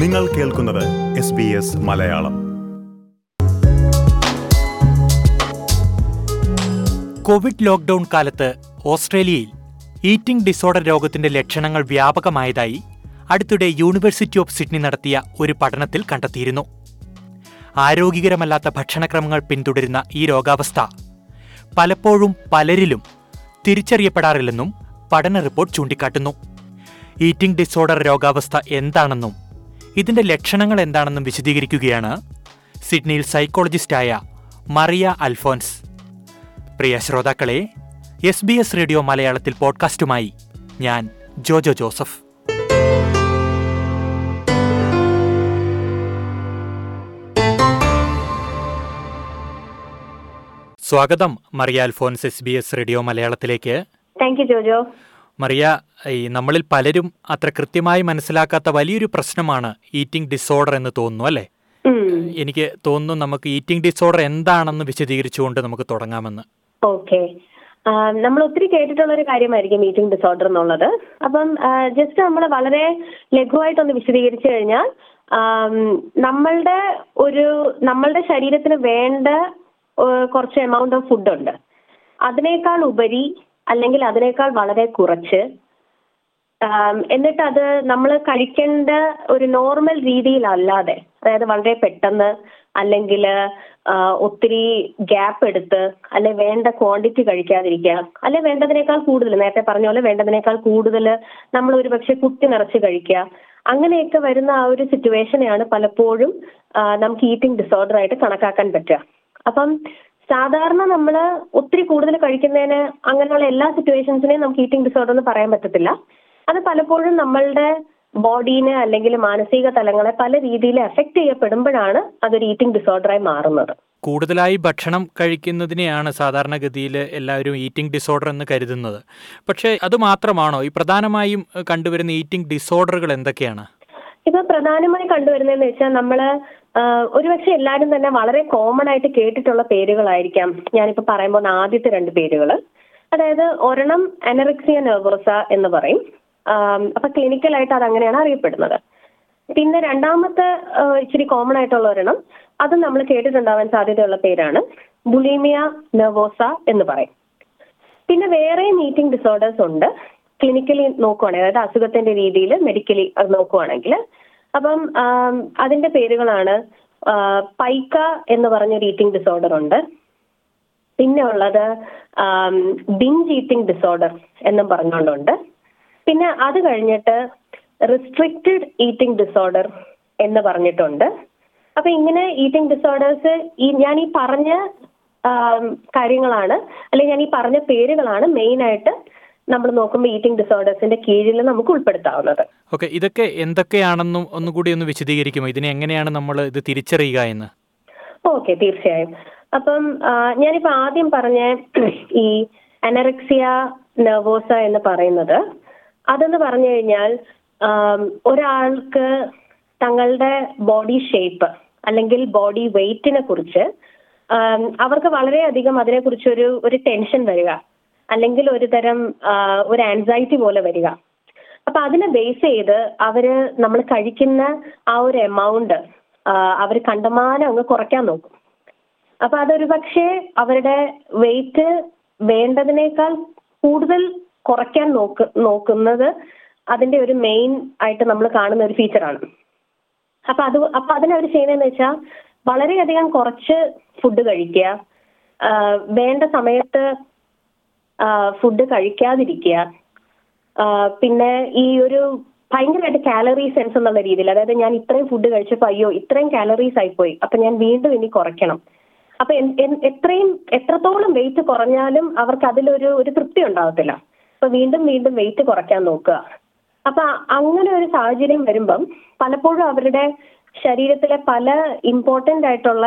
നിങ്ങൾ കേൾക്കുന്നത് S S Malayalam. Covid lockdown കാലത്ത് ഓസ്ട്രേലിയയിൽ ഈറ്റിംഗ് ഡിസോർഡർ രോഗത്തിന്റെ ലക്ഷണങ്ങൾ വ്യാപകമായതായി അടുത്തിടെ യൂണിവേഴ്സിറ്റി ഓഫ് സിഡ്നി നടത്തിയ ഒരു പഠനത്തിൽ കണ്ടെത്തിയിരുന്നു. ആരോഗ്യകരമല്ലാത്ത ഭക്ഷണക്രമങ്ങൾ പിന്തുടരുന്ന ഈ രോഗാവസ്ഥ പലപ്പോഴും പലരിലും തിരിച്ചറിയപ്പെടാറില്ലെന്നും പഠന റിപ്പോർട്ട് ചൂണ്ടിക്കാട്ടുന്നു. ഈറ്റിംഗ് ഡിസോർഡർ രോഗാവസ്ഥ എന്താണെന്നും ഇതിന്റെ ലക്ഷണങ്ങൾ എന്താണെന്നും വിശദീകരിക്കുകയാണ് സിഡ്നിയിൽ സൈക്കോളജിസ്റ്റായ മറിയ അൽഫോൻസ്. പ്രിയ ശ്രോതാക്കളെ എസ് ബി എസ് റേഡിയോ മലയാളത്തിൽ പോഡ്കാസ്റ്റുമായി ഞാൻ ജോജോ ജോസഫ്. സ്വാഗതം Mariya Alphonse S B S radio മലയാളത്തിലേക്ക്. Thank you Jojo. മറിയ ഈ നമ്മളിൽ പലരും അത്ര കൃത്യമായി മനസ്സിലാക്കാത്ത വലിയൊരു പ്രശ്നമാണ് ഈറ്റിംഗ് ഡിസോർഡർ എന്ന് തോന്നുന്നു അല്ലേ? എനിക്ക് തോന്നുന്നു നമുക്ക് ഈറ്റിംഗ് ഡിസോർഡർ എന്താണെന്ന് വിശദീകരിച്ചുകൊണ്ട് നമുക്ക് തുടങ്ങാമെന്ന്. ഓക്കെ. നമ്മൾ ഒത്തിരി കേട്ടിട്ടുള്ള ഒരു കാര്യമായിരിക്കും ഈറ്റിംഗ് ഡിസോർഡർ എന്നുള്ളത്. അപ്പം ജസ്റ്റ് നമ്മൾ വളരെ ലഘുവായിട്ടൊന്ന് വിശദീകരിച്ചു കഴിഞ്ഞാൽ നമ്മളുടെ ഒരു നമ്മളുടെ ശരീരത്തിന് വേണ്ട കുറച്ച് എമൗണ്ട് ഓഫ് ഫുഡ് ഉണ്ട്. അതിനേക്കാൾ ഉപരി അല്ലെങ്കിൽ അതിനേക്കാൾ വളരെ കുറച്ച്. എന്നിട്ട് അത് നമ്മൾ കഴിക്കേണ്ട ഒരു നോർമൽ രീതിയിലല്ലാതെ അതായത് വളരെ പെട്ടെന്ന് അല്ലെങ്കിൽ ഒത്തിരി ഗ്യാപ്പ് എടുത്ത് അല്ലെ വേണ്ട ക്വാണ്ടിറ്റി കഴിക്കാതിരിക്കുക അല്ലെ വേണ്ടതിനേക്കാൾ കൂടുതൽ നേരത്തെ പറഞ്ഞ പോലെ വേണ്ടതിനേക്കാൾ കൂടുതൽ നമ്മൾ ഒരു പക്ഷെ കുത്തി നിറച്ച് കഴിക്കുക. അങ്ങനെയൊക്കെ വരുന്ന ആ ഒരു സിറ്റുവേഷനെയാണ് പലപ്പോഴും നമുക്ക് ഈറ്റിംഗ് ഡിസോർഡർ ആയിട്ട് കണക്കാക്കാൻ പറ്റുക. അപ്പം സാധാരണ നമ്മൾ ഒത്തിരി കൂടുതൽ കഴിക്കുന്നതിന് അങ്ങനെയുള്ള എല്ലാ സിറ്റുവേഷൻസിനെയും നമുക്ക് ഈറ്റിംഗ് ഡിസോർഡർ എന്ന് പറയാൻ പറ്റത്തില്ല. അത് പലപ്പോഴും നമ്മളുടെ ബോഡീനെ അല്ലെങ്കിൽ മാനസിക തലങ്ങളെ പല രീതിയിൽ എഫക്ട് ചെയ്യപ്പെടുമ്പോഴാണ് അതൊരു ഈറ്റിംഗ് ഡിസോർഡറായി മാറുന്നത്. കൂടുതലായി ഭക്ഷണം കഴിക്കുന്നതിനെയാണ് സാധാരണഗതിയിൽ എല്ലാവരും ഈറ്റിംഗ് ഡിസോർഡർ എന്ന് കരുതുന്നത്. പക്ഷേ അത് മാത്രമാണോ? ഈ പ്രധാനമായും കണ്ടുവരുന്ന ഈറ്റിംഗ് ഡിസോർഡറുകൾ എന്തൊക്കെയാണ്? ഇപ്പൊ പ്രധാനമായി കണ്ടുവരുന്നതെന്ന് വെച്ചാൽ നമ്മൾ ഒരുപക്ഷെ എല്ലാവരും തന്നെ വളരെ കോമൺ ആയിട്ട് കേട്ടിട്ടുള്ള പേരുകളായിരിക്കാം. ഞാനിപ്പോ പറയാൻ പോകുന്ന ആദ്യത്തെ രണ്ട് പേരുകൾ അതായത് ഒരെണ്ണം അനറിക്സിയ നെർവോസ എന്ന് പറയും. അപ്പൊ ക്ലിനിക്കലായിട്ട് അത് അങ്ങനെയാണ് അറിയപ്പെടുന്നത്. പിന്നെ രണ്ടാമത്തെ ഇച്ചിരി കോമൺ ആയിട്ടുള്ള ഒരെണ്ണം അത് നമ്മൾ കേട്ടിട്ടുണ്ടാവാൻ സാധ്യതയുള്ള പേരാണ് ബുലീമിയ നെർവോസ എന്ന് പറയും. പിന്നെ വേറെ മീറ്റിംഗ് ഡിസോർഡേഴ്സ് ഉണ്ട്. ക്ലിനിക്കലി നോക്കുവാണെങ്കിൽ അതായത് അസുഖത്തിന്റെ രീതിയിൽ മെഡിക്കലി നോക്കുവാണെങ്കിൽ അപ്പം അതിന്റെ പേരുകളാണ് പൈക്ക എന്ന് പറഞ്ഞൊരു ഈറ്റിംഗ് ഡിസോർഡർ ഉണ്ട്. പിന്നെ ഉള്ളത് ബിഞ്ച് ഈറ്റിംഗ് ഡിസോർഡർ എന്നും പറഞ്ഞുകൊണ്ടുണ്ട്. പിന്നെ അത് കഴിഞ്ഞിട്ട് റിസ്ട്രിക്റ്റഡ് ഈറ്റിംഗ് ഡിസോർഡർ എന്ന് പറഞ്ഞിട്ടുണ്ട്. അപ്പൊ ഇങ്ങനെ ഈറ്റിംഗ് ഡിസോർഡേഴ്സ് ഈ ഞാൻ ഈ പറഞ്ഞ കാര്യങ്ങളാണ് അല്ലെങ്കിൽ ഞാൻ ഈ പറഞ്ഞ പേരുകളാണ് മെയിൻ ആയിട്ട് നമ്മൾ നോക്കുമ്പോൾ ഈറ്റിംഗ് ഡിസോർഡേഴ്സിന്റെ കീഴിൽ നമുക്ക് ഉൾപ്പെടുത്താവുന്നത്. ഓക്കെ ഇതൊക്കെ എന്തൊക്കെയാണെന്നും ഒന്നുകൂടി ഒന്ന് വിശദീകരിക്കുമോ? ഇതിനെ എങ്ങനെയാണ് നമ്മൾ ഇത് തിരിച്ചറിയുക എന്ന്? ഓക്കെ തീർച്ചയായും. അപ്പം ഞാനിപ്പോ ആദ്യം പറഞ്ഞ ഈ അനറക്സിയ നെർവോസ എന്ന് പറയുന്നത് അതെന്ന് പറഞ്ഞു കഴിഞ്ഞാൽ ഒരാൾക്ക് തങ്ങളുടെ ബോഡി ഷേപ്പ് അല്ലെങ്കിൽ ബോഡി വെയ്റ്റിനെ കുറിച്ച് അവർക്ക് വളരെയധികം അതിനെക്കുറിച്ച് ഒരു ഒരു ടെൻഷൻ വരിക. അല്ലെങ്കിൽ ഒരു തരം ഒരു ആൻസൈറ്റി പോലെ വരിക. അപ്പൊ അതിനെ ബേസ് ചെയ്ത് അവർ നമ്മൾ കഴിക്കുന്ന ആ ഒരു എമൗണ്ട് അവർ കണ്ടമാനം അങ്ങ് കുറയ്ക്കാൻ നോക്കും. അപ്പൊ അതൊരു പക്ഷേ അവരുടെ വെയിറ്റ് വേണ്ടതിനേക്കാൾ കൂടുതൽ കുറയ്ക്കാൻ നോക്ക് നോക്കുന്നത് അതിന്റെ ഒരു മെയിൻ ആയിട്ട് നമ്മൾ കാണുന്ന ഒരു ഫീച്ചറാണ് അപ്പൊ അത് അപ്പൊ അതിനവർ ചെയ്യുന്നതെന്ന് വെച്ചാൽ വളരെയധികം കുറച്ച് ഫുഡ് കഴിക്കുക വേണ്ട സമയത്ത് ഫുഡ് കഴിക്കാതിരിക്കുക. പിന്നെ ഈ ഒരു ഭയങ്കരമായിട്ട് കാലറി സെൻസ് എന്നുള്ള രീതിയിൽ അതായത് ഞാൻ ഇത്രയും ഫുഡ് കഴിച്ചപ്പോൾ അയ്യോ ഇത്രയും കാലറീസ് ആയിപ്പോയി. അപ്പൊ ഞാൻ വീണ്ടും ഇനി കുറയ്ക്കണം. അപ്പൊ എത്രയും എത്രത്തോളം വെയിറ്റ് കുറഞ്ഞാലും അവർക്ക് അതിലൊരു ഒരു തൃപ്തി ഉണ്ടാവത്തില്ല. അപ്പൊ വീണ്ടും വീണ്ടും വെയിറ്റ് കുറയ്ക്കാൻ നോക്കുക. അപ്പൊ അങ്ങനെ ഒരു സാഹചര്യം വരുമ്പം പലപ്പോഴും അവരുടെ ശരീരത്തിലെ പല ഇമ്പോർട്ടന്റ് ആയിട്ടുള്ള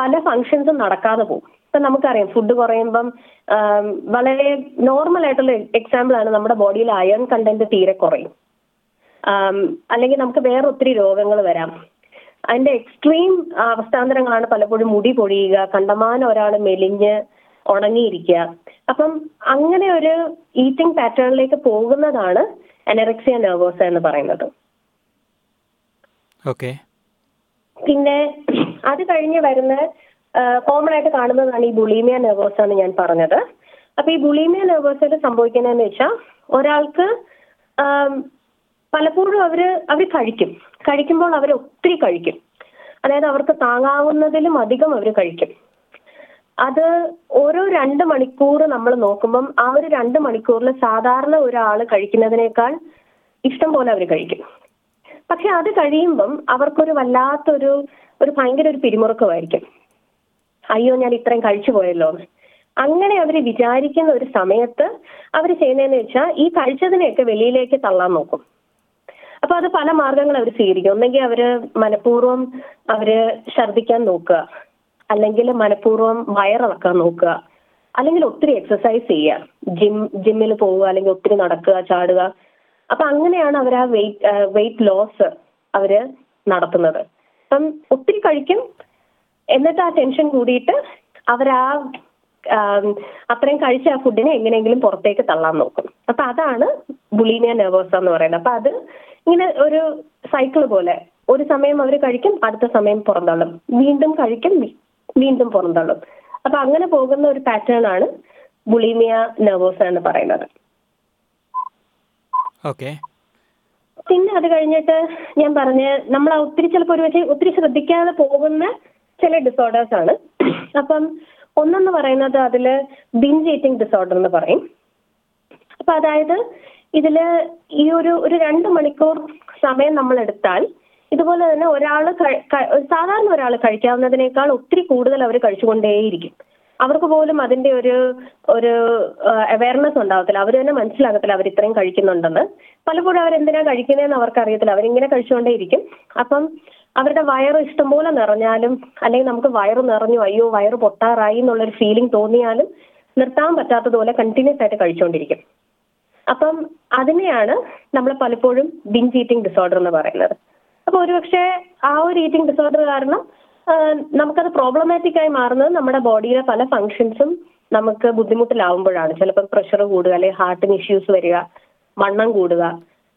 പല ഫങ്ഷൻസും നടക്കാതെ പോകും. ഇപ്പൊ നമുക്കറിയാം ഫുഡ് കുറയുമ്പം വളരെ നോർമൽ ആയിട്ടുള്ള എക്സാമ്പിൾ ആണ് നമ്മുടെ ബോഡിയിൽ അയൺ കണ്ടന്റ് തീരെ കുറയും. അല്ലെങ്കിൽ നമുക്ക് വേറെ ഒത്തിരി രോഗങ്ങൾ വരാം. അതിന്റെ എക്സ്ട്രീം അവസ്ഥാന്തരങ്ങളാണ് പലപ്പോഴും മുടി പൊഴിയുക കണ്ടമാനം ഒരാൾ മെലിഞ്ഞ് ഉണങ്ങിയിരിക്കുക. അപ്പം അങ്ങനെ ഒരു ഈറ്റിംഗ് പാറ്റേണിലേക്ക് പോകുന്നതാണ് അനറക്സിയ നെർവോസ എന്ന് പറയുന്നത്. ഓക്കെ. പിന്നെ അത് കഴിഞ്ഞ് വരുന്ന കോമൺ ആയിട്ട് കാണുന്നതാണ് ഈ ബുളീമിയ നെർവോസ് ആണ് ഞാൻ പറഞ്ഞത്. അപ്പൊ ഈ ബുളീമിയ നെർവോസിൽ സംഭവിക്കുന്നതെന്ന് വെച്ചാൽ ഒരാൾക്ക് പലപ്പോഴും അവർ അവർ കഴിക്കും. കഴിക്കുമ്പോൾ അവർ ഒത്തിരി കഴിക്കും. അതായത് അവർക്ക് താങ്ങാവുന്നതിലും അധികം അവർ കഴിക്കും. അത് ഓരോ രണ്ട് മണിക്കൂർ നമ്മൾ നോക്കുമ്പം ആ ഒരു രണ്ട് മണിക്കൂറിൽ സാധാരണ ഒരാൾ കഴിക്കുന്നതിനേക്കാൾ ഇഷ്ടം പോലെ അവർ കഴിക്കും. പക്ഷെ അത് കഴിയുമ്പം അവർക്കൊരു വല്ലാത്തൊരു ഒരു ഭയങ്കര ഒരു പിരിമുറുക്കമായിരിക്കും. അയ്യോ ഞാൻ ഇത്രയും കഴിച്ചു പോയല്ലോ. അങ്ങനെ അവർ വിചാരിക്കുന്ന ഒരു സമയത്ത് അവർ ചെയ്യുന്നതെന്ന് വെച്ചാൽ ഈ കഴിച്ചതിനെയൊക്കെ വെളിയിലേക്ക് തള്ളാൻ നോക്കും. അപ്പൊ അത് പല മാർഗങ്ങൾ അവർ സ്വീകരിക്കും. ഒന്നെങ്കിൽ അവർ മനഃപൂർവം അവർ ഛർദിക്കാൻ നോക്കുക. അല്ലെങ്കിൽ മനഃപൂർവം വയറിളക്കാൻ നോക്കുക. അല്ലെങ്കിൽ ഒത്തിരി എക്സസൈസ് ചെയ്യുക. ജിം ജിമ്മിൽ പോവുക അല്ലെങ്കിൽ ഒത്തിരി നടക്കുക ചാടുക. അപ്പൊ അങ്ങനെയാണ് അവർ ആ വെയിറ്റ് വെയിറ്റ് ലോസ് അവർ നടത്തുന്നത്. അപ്പം ഒത്തിരി കഴിക്കും എന്നിട്ട് ആ ടെൻഷൻ കൂടിയിട്ട് അവരാ അത്രയും കഴിച്ച ആ ഫുഡിനെ എങ്ങനെയെങ്കിലും പുറത്തേക്ക് തള്ളാൻ നോക്കും. അപ്പൊ അതാണ് ബുളീനിയ നെർവോസ എന്ന് പറയുന്നത്. അപ്പൊ അത് ഇങ്ങനെ ഒരു സൈക്കിൾ പോലെ ഒരു സമയം അവർ കഴിക്കും അടുത്ത സമയം പുറന്തള്ളും. വീണ്ടും കഴിക്കും വീണ്ടും പുറന്തള്ളും. അപ്പൊ അങ്ങനെ പോകുന്ന ഒരു പാറ്റേൺ ആണ് ബുളീമിയ നെർവോസ എന്ന് പറയുന്നത്. ഓക്കെ. പിന്നെ അത് കഴിഞ്ഞിട്ട് ഞാൻ പറഞ്ഞ നമ്മൾ ഒത്തിരി ചിലപ്പോൾ ഒരു പക്ഷേ ഒത്തിരി ശ്രദ്ധിക്കാതെ പോകുന്ന ചില ഡിസോർഡേഴ്സ് ആണ്. അപ്പം ഒന്നെന്ന് പറയുന്നത് അതിൽ ബിഞ്ച് ഈറ്റിംഗ് ഡിസോർഡർ എന്ന് പറയും. അപ്പൊ അതായത് ഇതിൽ ഈ ഒരു ഒരു രണ്ട് മണിക്കൂർ സമയം നമ്മൾ എടുത്താൽ ഇതുപോലെ തന്നെ ഒരാൾ സാധാരണ ഒരാൾ കഴിക്കാവുന്നതിനേക്കാൾ ഒത്തിരി കൂടുതൽ അവർ കഴിച്ചുകൊണ്ടേയിരിക്കും. അവർക്ക് പോലും അതിന്റെ ഒരു ഒരു അവയർനെസ് ഉണ്ടാവത്തില്ല. അവർ തന്നെ മനസ്സിലാകത്തില്ല അവർ ഇത്രയും കഴിക്കുന്നുണ്ടെന്ന്. പലപ്പോഴും അവർ എന്തിനാ കഴിക്കുന്നതെന്ന് അവർക്ക് അറിയത്തില്ല അവരിങ്ങനെ കഴിച്ചുകൊണ്ടേയിരിക്കും. അപ്പം അവരുടെ വയറ് ഇഷ്ടംപോലെ നിറഞ്ഞാലും അല്ലെങ്കിൽ നമുക്ക് വയറ് നിറഞ്ഞു അയ്യോ വയറ് പൊട്ടാറായി എന്നുള്ളൊരു ഫീലിംഗ് തോന്നിയാലും നിർത്താൻ പറ്റാത്തതുപോലെ കണ്ടിന്യൂസ് ആയിട്ട് കഴിച്ചുകൊണ്ടിരിക്കും. അപ്പം അതിനെയാണ് നമ്മൾ പലപ്പോഴും ബിഞ്ച് ഈറ്റിംഗ് ഡിസോർഡർ എന്ന് പറയുന്നത്. അപ്പൊ ഒരുപക്ഷെ ആ ഒരു ഈറ്റിംഗ് ഡിസോർഡർ കാരണം നമുക്കത് പ്രോബ്ലമാറ്റിക് ആയി മാറുന്നത് നമ്മുടെ ബോഡിയിലെ പല ഫങ്ഷൻസും നമുക്ക് ബുദ്ധിമുട്ടിലാവുമ്പോഴാണ്. ചിലപ്പോൾ പ്രഷർ കൂടുക അല്ലെങ്കിൽ ഹാർട്ടിന് ഇഷ്യൂസ് വരിക വണ്ണം കൂടുക.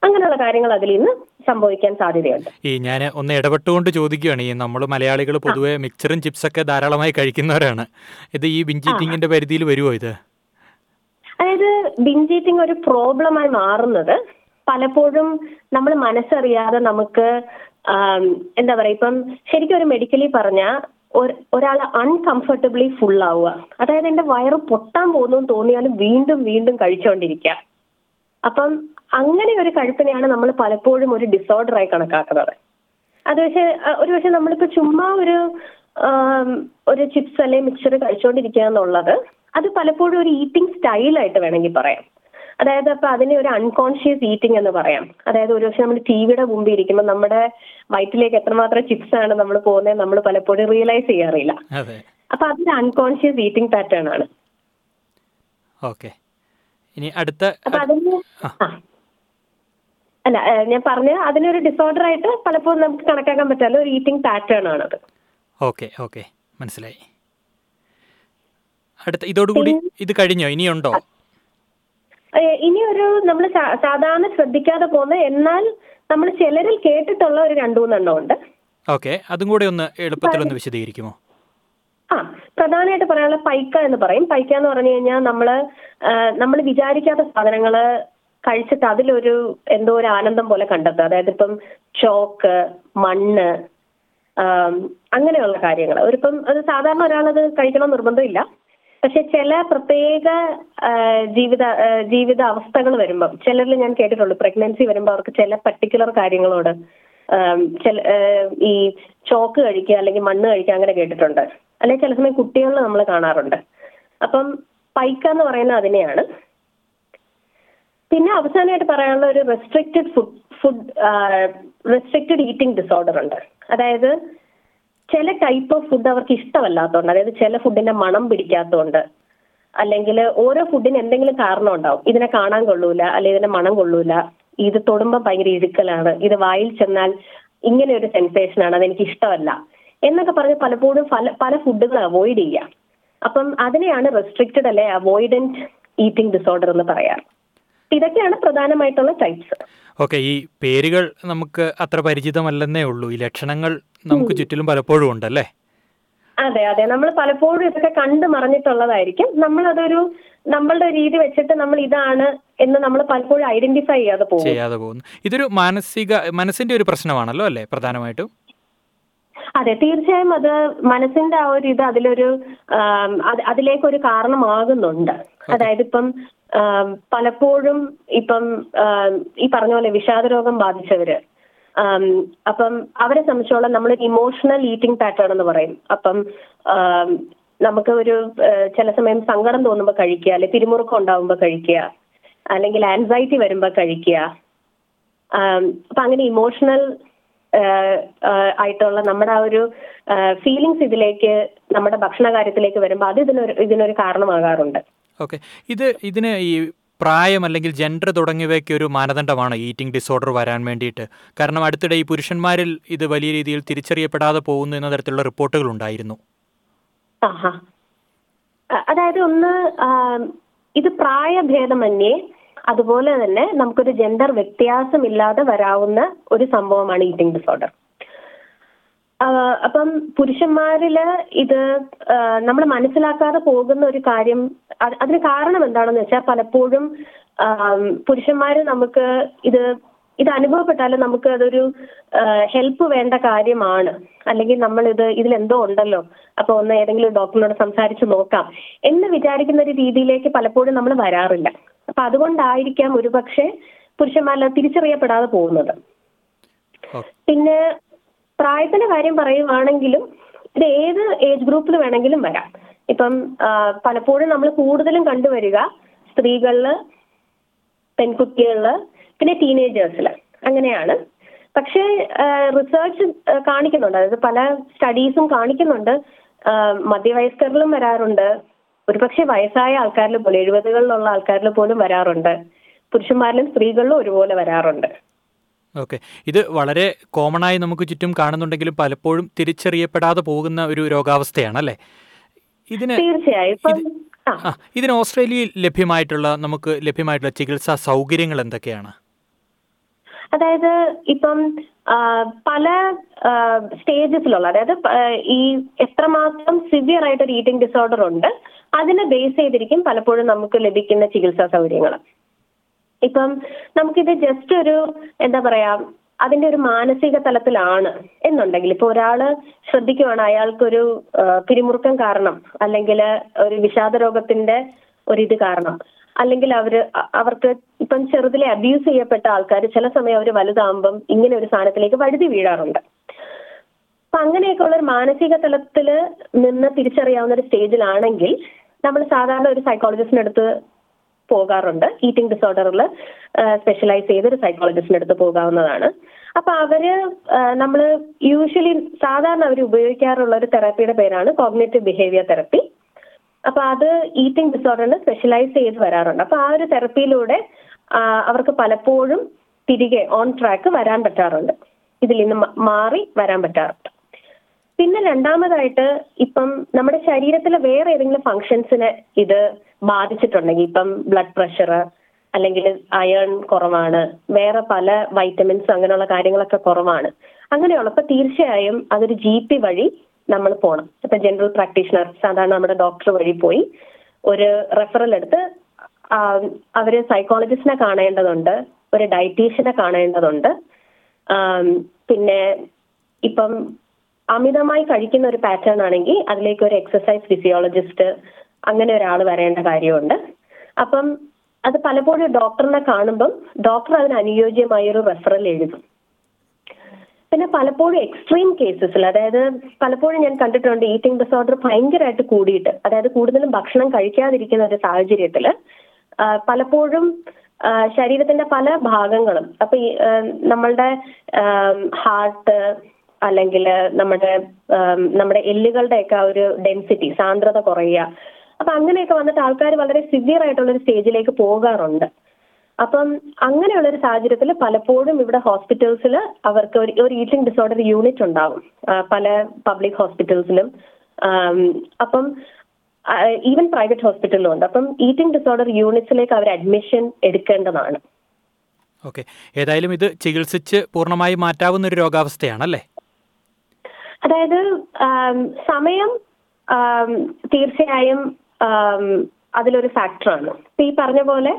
അങ്ങനെയുള്ള കാര്യങ്ങൾ അതിൽ നിന്ന് സംഭവിക്കാൻ സാധ്യതയുണ്ട്. ഈ ഞാൻ ഒന്ന് ഇടപെട്ടുകൊണ്ട് ചോദിക്കുകയാണ്. ഈ നമ്മൾ മലയാളികൾ പൊതുവെ മിക്സറും ചിപ്സൊക്കെ ധാരാളമായി കഴിക്കുന്നവരാണ്. ഇത് ഈ ബിഞ്ചീറ്റിങ്ങിന്റെ പരിധിയിൽ വരുമോ ഇത്? അതായത് ബിഞ്ച് ഈറ്റിംഗ് ഒരു പ്രോബ്ലമായി മാറുന്നത് പലപ്പോഴും നമ്മൾ മനസ്സറിയാതെ നമുക്ക് എന്താ പറയാ ഇപ്പം ശരിക്കും ഒരു മെഡിക്കലി പറഞ്ഞ ഒരാൾ അൺകംഫർട്ടബിളി ഫുൾ ആവുക. അതായത് എന്റെ വയറ് പൊട്ടാൻ പോകുന്നു തോന്നിയാലും വീണ്ടും വീണ്ടും കഴിച്ചുകൊണ്ടിരിക്കുക. അപ്പം അങ്ങനെ ഒരു കഴുപ്പിനെയാണ് നമ്മൾ പലപ്പോഴും ഒരു ഡിസോർഡറായി കണക്കാക്കുന്നത്. അത് പക്ഷേ ഒരു പക്ഷെ നമ്മളിപ്പോ ചുമ്മാ ഒരു ഒരു ചിപ്സ് അല്ലെങ്കിൽ മിക്സർ കഴിച്ചുകൊണ്ടിരിക്കുക എന്നുള്ളത് അത് പലപ്പോഴും ഒരു ഈറ്റിംഗ് സ്റ്റൈലായിട്ട് വേണമെങ്കിൽ പറയാം. അതായത് അപ്പൊ അതിനെ ഒരു അൺകോൺഷ്യസ് ഈറ്റിംഗ് എന്ന് പറയാം. അതായത് ഒരു പക്ഷെ നമ്മൾ ടി വിയുടെ മുമ്പിൽ ഇരിക്കുമ്പോൾ നമ്മുടെ വയറ്റിലേക്ക് എത്രമാത്രം ചിപ്സ് ആണ് നമ്മൾ പോകുന്നത് നമ്മൾ പലപ്പോഴും റിയലൈസ് ചെയ്യാറില്ല. അപ്പൊ അതൊരു അൺകോൺഷ്യസ് ഈറ്റിംഗ് പാറ്റേൺ ആണ്. ഓക്കെ. ഇനി അടുത്ത. അല്ല ഞാൻ പറഞ്ഞ അതിനൊരു ഡിസോർഡർ ആയിട്ട് പലപ്പോഴും നമുക്ക് കണക്കാക്കാൻ പറ്റാത്ത ഒരു ഈറ്റിംഗ് പാറ്റേൺ ആണത് ഓക്കെ ഓക്കെ. മനസ്സിലായി. അടുത്ത ഇതോടുകൂടി ഇത് കഴിഞ്ഞോ? ഇനിയുണ്ടോ? ഇനി ഒരു നമ്മൾ സാധാരണ ശ്രദ്ധിക്കാതെ പോകുന്ന എന്നാൽ നമ്മൾ ചിലരിൽ കേട്ടിട്ടുള്ള ഒരു രണ്ടു മൂന്നെണ്ണം ഉണ്ട്. ഓക്കെ അതും കൂടെ ഒന്ന് എളുപ്പത്തിൽ ഒന്ന് വിശദീകരിക്കുമോ? ആ പ്രധാനമായിട്ട് പറയാനുള്ള പൈക്ക എന്ന് പറയും. പൈക്ക എന്ന് പറഞ്ഞു കഴിഞ്ഞാൽ നമ്മൾ നമ്മൾ വിചാരിക്കാത്ത സാധനങ്ങൾ കഴിച്ചിട്ട് അതിലൊരു എന്തോ ഒരു ആനന്ദം പോലെ കണ്ടെത്തുക. അതായത് ഇപ്പം ചോക്ക് മണ്ണ് അങ്ങനെയുള്ള കാര്യങ്ങൾ. ഒരിപ്പം അത് സാധാരണ ഒരാളത് കഴിക്കണം നിർബന്ധമില്ല. പക്ഷെ ചില പ്രത്യേക ജീവിത ജീവിത അവസ്ഥകൾ വരുമ്പം ചിലരിൽ ഞാൻ കേട്ടിട്ടുള്ളൂ പ്രഗ്നൻസി വരുമ്പോൾ അവർക്ക് ചില പർട്ടിക്കുലർ കാര്യങ്ങളോട് ചില ഈ ചോക്ക് കഴിക്കുക അല്ലെങ്കിൽ മണ്ണ് കഴിക്കുക അങ്ങനെ കേട്ടിട്ടുണ്ട്. അല്ലെങ്കിൽ ചില സമയം കുട്ടികളിൽ നമ്മൾ കാണാറുണ്ട്. അപ്പം പൈക്ക എന്ന് പറയുന്നത് അതിനെയാണ്. പിന്നെ അവസാനമായിട്ട് പറയാനുള്ള ഒരു restricted food food restricted eating disorder ഉണ്ട്. അതായത് ചില ടൈപ്പ് ഓഫ് ഫുഡ് അവർക്ക് ഇഷ്ടമല്ലാത്തതുകൊണ്ട് അതായത് ചില ഫുഡിന്റെ മണം പിടിക്കാത്തതുകൊണ്ട് അല്ലെങ്കിൽ ഓരോ ഫുഡിന് എന്തെങ്കിലും കാരണം ഉണ്ടാവും. ഇതിനെ കാണാൻ കൊള്ളൂല അല്ലെങ്കിൽ ഇതിനെ മണം കൊള്ളൂല ഇത് തൊടുമ്പോൾ ഭയങ്കര ഇഴുക്കലാണ് ഇത് വായിൽ ചെന്നാൽ ഇങ്ങനെ ഒരു സെൻസേഷൻ ആണ് അതെനിക്ക് ഇഷ്ടമല്ല എന്നൊക്കെ പറഞ്ഞ് പലപ്പോഴും പല പല ഫുഡുകൾ അവോയ്ഡ് ചെയ്യുക അപ്പം അതിനെയാണ് റെസ്ട്രിക്റ്റഡ് അല്ലെ അവോയ്ഡന്റ് ഈറ്റിംഗ് ഡിസോർഡർ എന്ന് പറയാറ്. ഇതൊക്കെയാണ് പ്രധാനമായിട്ടുള്ള ടൈപ്സ് ഓക്കെ ഈ പേരുകൾ നമുക്ക് അത്ര പരിചിതമല്ലെന്നേ ഉള്ളൂ. ഈ ലക്ഷണങ്ങൾ നമുക്ക് ചുറ്റിലും പലപ്പോഴും ഉണ്ടല്ലേ? അതെ അതെ. നമ്മൾ പലപ്പോഴും ഇതൊക്കെ കണ്ടു മറിഞ്ഞിട്ടുള്ളതായിരിക്കും നമ്മൾ അതൊരു നമ്മളുടെ രീതി വെച്ചിട്ട് നമ്മൾ ഇതാണ് എന്ന് നമ്മൾ പലപ്പോഴും ഐഡന്റിഫൈ ചെയ്യാതെ പോകും. ചെയ്യാതെ പോകുന്നു. ഇതൊരു മാനസിക മനസ്സിന്റെ ഒരു പ്രശ്നമാണല്ലോ അല്ലേ പ്രധാനമായിട്ടും? അതെ തീർച്ചയായും അത് മനസ്സിന്റെ ആ ഒരു ഇത് അതിലൊരു അതിലേക്കൊരു കാരണമാകുന്നുണ്ട്. അതായത് ഇപ്പം പലപ്പോഴും ഇപ്പം ഈ പറഞ്ഞ പോലെ വിഷാദരോഗം ബാധിച്ചവര്. അപ്പം അവരെ സംബന്ധിച്ചോളം നമ്മൾ ഇമോഷണൽ ഈറ്റിംഗ് പാറ്റേൺ എന്ന് പറയും. അപ്പം നമുക്ക് ഒരു ചില സമയം സങ്കടം തോന്നുമ്പോൾ കഴിക്കുക അല്ലെ പിരിമുറുക്കം ഉണ്ടാവുമ്പോൾ കഴിക്കുക അല്ലെങ്കിൽ ആൻസൈറ്റി വരുമ്പോൾ കഴിക്കുക. അപ്പൊ അങ്ങനെ ഇമോഷണൽ ആയിട്ടുള്ള നമ്മുടെ ആ ഒരു ഫീലിങ്സ് ഇതിലേക്ക് നമ്മുടെ ഭക്ഷണ കാര്യത്തിലേക്ക് വരുമ്പോൾ അത് ഇതിനൊരു ഇതിനൊരു കാരണമാകാറുണ്ട്. ഓക്കെ. ഇത് ഇതിന് ഈ പ്രായം അല്ലെങ്കിൽ ജെൻഡർ തുടങ്ങിയവയ്ക്ക് ഒരു മാനദണ്ഡമാണ് ഈറ്റിംഗ് ഡിസോർഡർ വരാൻ വേണ്ടിയിട്ട്. കാരണം അടുത്തിടെ ഈ പുരുഷന്മാരിൽ ഇത് വലിയ രീതിയിൽ തിരിച്ചറിയപ്പെടാതെ പോകുന്നു എന്ന തരത്തിലുള്ള റിപ്പോർട്ടുകൾ ഉണ്ടായിരുന്നു. അതായത് ഒന്ന് ഇത് പ്രായഭേദമന്യേ അതുപോലെ തന്നെ നമുക്കൊരു ജെൻഡർ വ്യത്യാസമില്ലാതെ വരാവുന്ന ഒരു സംഭവമാണ് ഈറ്റിംഗ് ഡിസോർഡർ അപ്പം പുരുഷന്മാരിൽ ഇത് നമ്മൾ മനസ്സിലാക്കാതെ പോകുന്ന ഒരു കാര്യം അതിന് കാരണം എന്താണെന്ന് വെച്ചാൽ പലപ്പോഴും പുരുഷന്മാർ പുരുഷന്മാര് നമുക്ക് ഇത് ഇത് അനുഭവപ്പെട്ടാലും നമുക്ക് അതൊരു ഹെൽപ്പ് വേണ്ട കാര്യമാണ്. അല്ലെങ്കിൽ നമ്മൾ ഇത് ഇതിലെന്തോ ഉണ്ടല്ലോ. അപ്പൊ ഒന്ന് ഏതെങ്കിലും ഡോക്ടറിനോട് സംസാരിച്ച് നോക്കാം. എന്ന് വിചാരിക്കുന്ന ഒരു രീതിയിലേക്ക് പലപ്പോഴും നമ്മൾ വരാറില്ല. അപ്പൊ അതുകൊണ്ടായിരിക്കാം ഒരുപക്ഷെ പുരുഷന്മാരിൽ തിരിച്ചറിയപ്പെടാതെ പോകുന്നത്. പിന്നെ പ്രായത്തിന്റെ കാര്യം പറയുവാണെങ്കിലും ഇത് ഏത് ഏജ് ഗ്രൂപ്പിൽ വേണമെങ്കിലും വരാം. ഇപ്പം പലപ്പോഴും നമ്മൾ കൂടുതലും കണ്ടുവരിക സ്ത്രീകളിൽ പെൺകുട്ടികളിൽ പിന്നെ ടീനേജേഴ്സിൽ അങ്ങനെയാണ്. പക്ഷേ റിസർച്ച് കാണിക്കുന്നുണ്ട്. അതായത് പല സ്റ്റഡീസും കാണിക്കുന്നുണ്ട്. മധ്യവയസ്കരിലും വരാറുണ്ട്. ഒരുപക്ഷെ വയസ്സായ ആൾക്കാരിൽ പോലും എഴുപതുകളിലുള്ള ആൾക്കാരിൽ പോലും വരാറുണ്ട്. പുരുഷന്മാരിലും സ്ത്രീകളിലും ഒരുപോലെ വരാറുണ്ട്. ഓക്കെ. ഇത് വളരെ കോമൺ ആയി നമുക്ക് ചുറ്റും കാണുന്നുണ്ടെങ്കിലും പലപ്പോഴും തിരിച്ചറിയപ്പെടാതെ പോകുന്ന ഒരു രോഗാവസ്ഥയാണ് അല്ലേ ഇതിന് ഇതിന് ഓസ്ട്രേലിയയിൽ ലഭ്യമായിട്ടുള്ള നമുക്ക് ലഭ്യമായിട്ടുള്ള ചികിത്സാ സൗകര്യങ്ങൾ എന്തൊക്കെയാണ്? അതായത് ഇപ്പം പല സ്റ്റേജസിലുള്ള അതായത് ഈ എത്രമാത്രം സിവിയർ ആയിട്ട് ഒരു ഈറ്റിംഗ് ഡിസോർഡർ ഉണ്ട് അതിനെ ബേസ് ചെയ്തിരിക്കും പലപ്പോഴും നമുക്ക് ലഭിക്കുന്ന ചികിത്സാ സൗകര്യങ്ങൾ. ഇപ്പം നമുക്കിത് ജസ്റ്റ് ഒരു എന്താ പറയാ അതിന്റെ ഒരു മാനസിക തലത്തിലാണ് എന്നുണ്ടെങ്കിൽ. ഇപ്പൊ ഒരാൾ ശ്രദ്ധിക്കുവാണ് അയാൾക്കൊരു പിരിമുറുക്കം കാരണം അല്ലെങ്കിൽ ഒരു വിഷാദ രോഗത്തിന്റെ ഒരിത് കാരണം. അല്ലെങ്കിൽ അവർ അവർക്ക് ഇപ്പം ചെറുതിലെ അബ്യൂസ് ചെയ്യപ്പെട്ട ആൾക്കാർ ചില സമയം അവർ വലുതാകുമ്പം ഇങ്ങനെ ഒരു സാധനത്തിലേക്ക് വഴുതി വീഴാറുണ്ട്. അപ്പൊ അങ്ങനെയൊക്കെ ഉള്ള ഒരു മാനസിക തലത്തിൽ നിന്ന് തിരിച്ചറിയാവുന്ന ഒരു സ്റ്റേജിലാണെങ്കിൽ നമ്മൾ സാധാരണ ഒരു സൈക്കോളജിസ്റ്റിന്റെ അടുത്ത് പോകാറുണ്ട്. ഈറ്റിംഗ് ഡിസോർഡറിൽ സ്പെഷ്യലൈസ് ചെയ്ത ഒരു സൈക്കോളജിസ്റ്റിന്റെ അടുത്ത് പോകാവുന്നതാണ്. അപ്പൊ അവർ നമ്മൾ യൂഷ്വലി സാധാരണ അവർ ഉപയോഗിക്കാറുള്ള ഒരു തെറാപ്പിയുടെ പേരാണ് കോഗ്നേറ്റീവ് ബിഹേവിയർ തെറപ്പി അപ്പൊ അത് ഈറ്റിംഗ് ഡിസോർഡറിന് സ്പെഷ്യലൈസ് ചെയ്ത് വരാറുണ്ട്. അപ്പൊ ആ ഒരു തെറപ്പിയിലൂടെ അവർക്ക് പലപ്പോഴും തിരികെ ഓൺ ട്രാക്ക് വരാൻ പറ്റാറുണ്ട്. ഇതിൽ നിന്ന് മാറി വരാൻ പറ്റാറുണ്ട്. പിന്നെ രണ്ടാമതായിട്ട് ഇപ്പം നമ്മുടെ ശരീരത്തിലെ വേറെ ഏതെങ്കിലും ഫങ്ഷൻസിന് ഇത് ബാധിച്ചിട്ടുണ്ടെങ്കിൽ ഇപ്പം ബ്ലഡ് പ്രഷർ അല്ലെങ്കിൽ അയൺ കുറവാണ് വേറെ പല വൈറ്റമിൻസ് അങ്ങനെയുള്ള കാര്യങ്ങളൊക്കെ കുറവാണ്. അങ്ങനെയുള്ളപ്പോൾ തീർച്ചയായും അതൊരു ജി പി വഴി നമ്മൾ പോകണം ഇപ്പൊ ജനറൽ പ്രാക്ടീഷണർ സാധാരണ നമ്മുടെ ഡോക്ടർ വഴി പോയി ഒരു റെഫറൽ എടുത്ത് അവർ സൈക്കോളജിസ്റ്റിനെ കാണേണ്ടതുണ്ട് ഒരു ഡയറ്റീഷ്യനെ കാണേണ്ടതുണ്ട്. പിന്നെ ഇപ്പം അമിതമായി കഴിക്കുന്ന ഒരു പാറ്റേൺ ആണെങ്കിൽ അതിലേക്ക് ഒരു എക്സസൈസ് ഫിസിയോളജിസ്റ്റ് അങ്ങനെ ഒരാൾ വരേണ്ട കാര്യമുണ്ട്. അപ്പം അത് പലപ്പോഴും ഡോക്ടറിനെ കാണുമ്പം ഡോക്ടർ അതിന് അനുയോജ്യമായ ഒരു റെഫറൽ എഴുതും. പിന്നെ പലപ്പോഴും എക്സ്ട്രീം കേസസിൽ അതായത് പലപ്പോഴും ഞാൻ കണ്ടിട്ടുണ്ട് ഈറ്റിംഗ് ഡിസോർഡർ ഭയങ്കരമായിട്ട് കൂടിയിട്ട് അതായത് കൂടുതലും ഭക്ഷണം കഴിക്കാതിരിക്കുന്ന ഒരു സാഹചര്യത്തിൽ പലപ്പോഴും ശരീരത്തിന്റെ പല ഭാഗങ്ങളും അപ്പൊ നമ്മളുടെ ഹാർട്ട് അല്ലെങ്കിൽ നമ്മുടെ നമ്മുടെ എല്ലുകളുടെയൊക്കെ ആ ഒരു ഡെൻസിറ്റി സാന്ദ്രത കുറയുക അപ്പൊ അങ്ങനെയൊക്കെ വന്നിട്ട് ആൾക്കാർ വളരെ സിവിയർ ആയിട്ടുള്ള ഒരു സ്റ്റേജിലേക്ക് പോകാറുണ്ട്. അപ്പം അങ്ങനെയുള്ള ഒരു സാഹചര്യത്തിൽ പലപ്പോഴും ഇവിടെ ഹോസ്പിറ്റൽസിൽ അവർക്ക് ഒരു ഒരു ഈറ്റിംഗ് ഡിസോർഡർ യൂണിറ്റ് ഉണ്ടാവും. പല പബ്ലിക് ഹോസ്പിറ്റൽസിലും അപ്പം ഈവൻ പ്രൈവറ്റ് ഹോസ്പിറ്റലിലും ഉണ്ട്. അപ്പം ഈറ്റിംഗ് ഡിസോർഡർ യൂണിറ്റ്സിലേക്ക് അവർ അഡ്മിഷൻ എടുക്കേണ്ടതാണ്. ഓക്കെ ഏതായാലും ഇത് ചികിത്സിച്ച് പൂർണമായി മാറ്റാവുന്ന ഒരു രോഗാവസ്ഥയാണല്ലേ അതായത് സമയം തീർച്ചയായും അതിലൊരു ഫാക്ടറാണ് ഈ പറഞ്ഞ പോലെ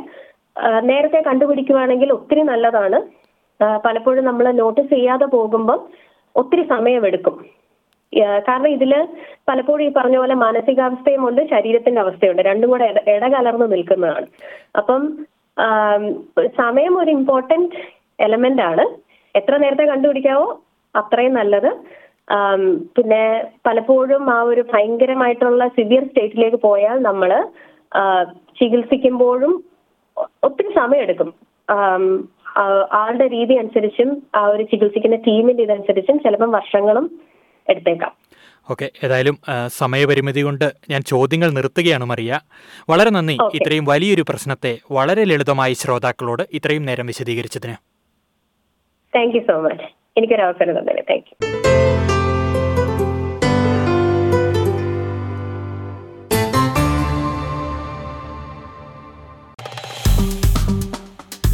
നേരത്തെ കണ്ടുപിടിക്കുവാണെങ്കിൽ ഒത്തിരി നല്ലതാണ്. പലപ്പോഴും നമ്മൾ നോട്ടീസ് ചെയ്യാതെ പോകുമ്പോൾ ഒത്തിരി സമയമെടുക്കും. കാരണം ഇതിൽ പലപ്പോഴും ഈ പറഞ്ഞ പോലെ മാനസികാവസ്ഥയും ഉണ്ട് ശരീരത്തിന്റെ അവസ്ഥയുണ്ട്. രണ്ടും കൂടെ ഇട- ഇടകലർന്ന് നിൽക്കുന്നതാണ്. അപ്പം സമയം ഒരു ഇമ്പോർട്ടന്റ് എലമെന്റ് ആണ്. എത്ര നേരത്തെ കണ്ടുപിടിക്കാവോ അത്രയും നല്ലത്. പിന്നെ പലപ്പോഴും ആ ഒരു ഭയങ്കരമായിട്ടുള്ള സിവിയർ സ്റ്റേറ്റിലേക്ക് പോയാൽ നമ്മൾ ചികിത്സിക്കുമ്പോഴും ഒത്തിരി സമയമെടുക്കും ആളുടെ രീതി അനുസരിച്ചും ആ ഒരു ചികിത്സിക്കുന്ന ടീമിന്റെ ഇതനുസരിച്ചും ചിലപ്പം വർഷങ്ങളും എടുത്തേക്കാം. ഓക്കെ ഏതായാലും സമയപരിമിതി കൊണ്ട് ഞാൻ ചോദ്യങ്ങൾ നിർത്തുകയാണ് മറിയ. വളരെ നന്ദി ഇത്രയും വലിയൊരു പ്രശ്നത്തെ വളരെ ലളിതമായി ശ്രോതാക്കളോട് ഇത്രയും നേരം വിശദീകരിച്ചതിന്. താങ്ക് യു സോ മച്ച് എനിക്കൊരു അവസരം തന്നെ thank you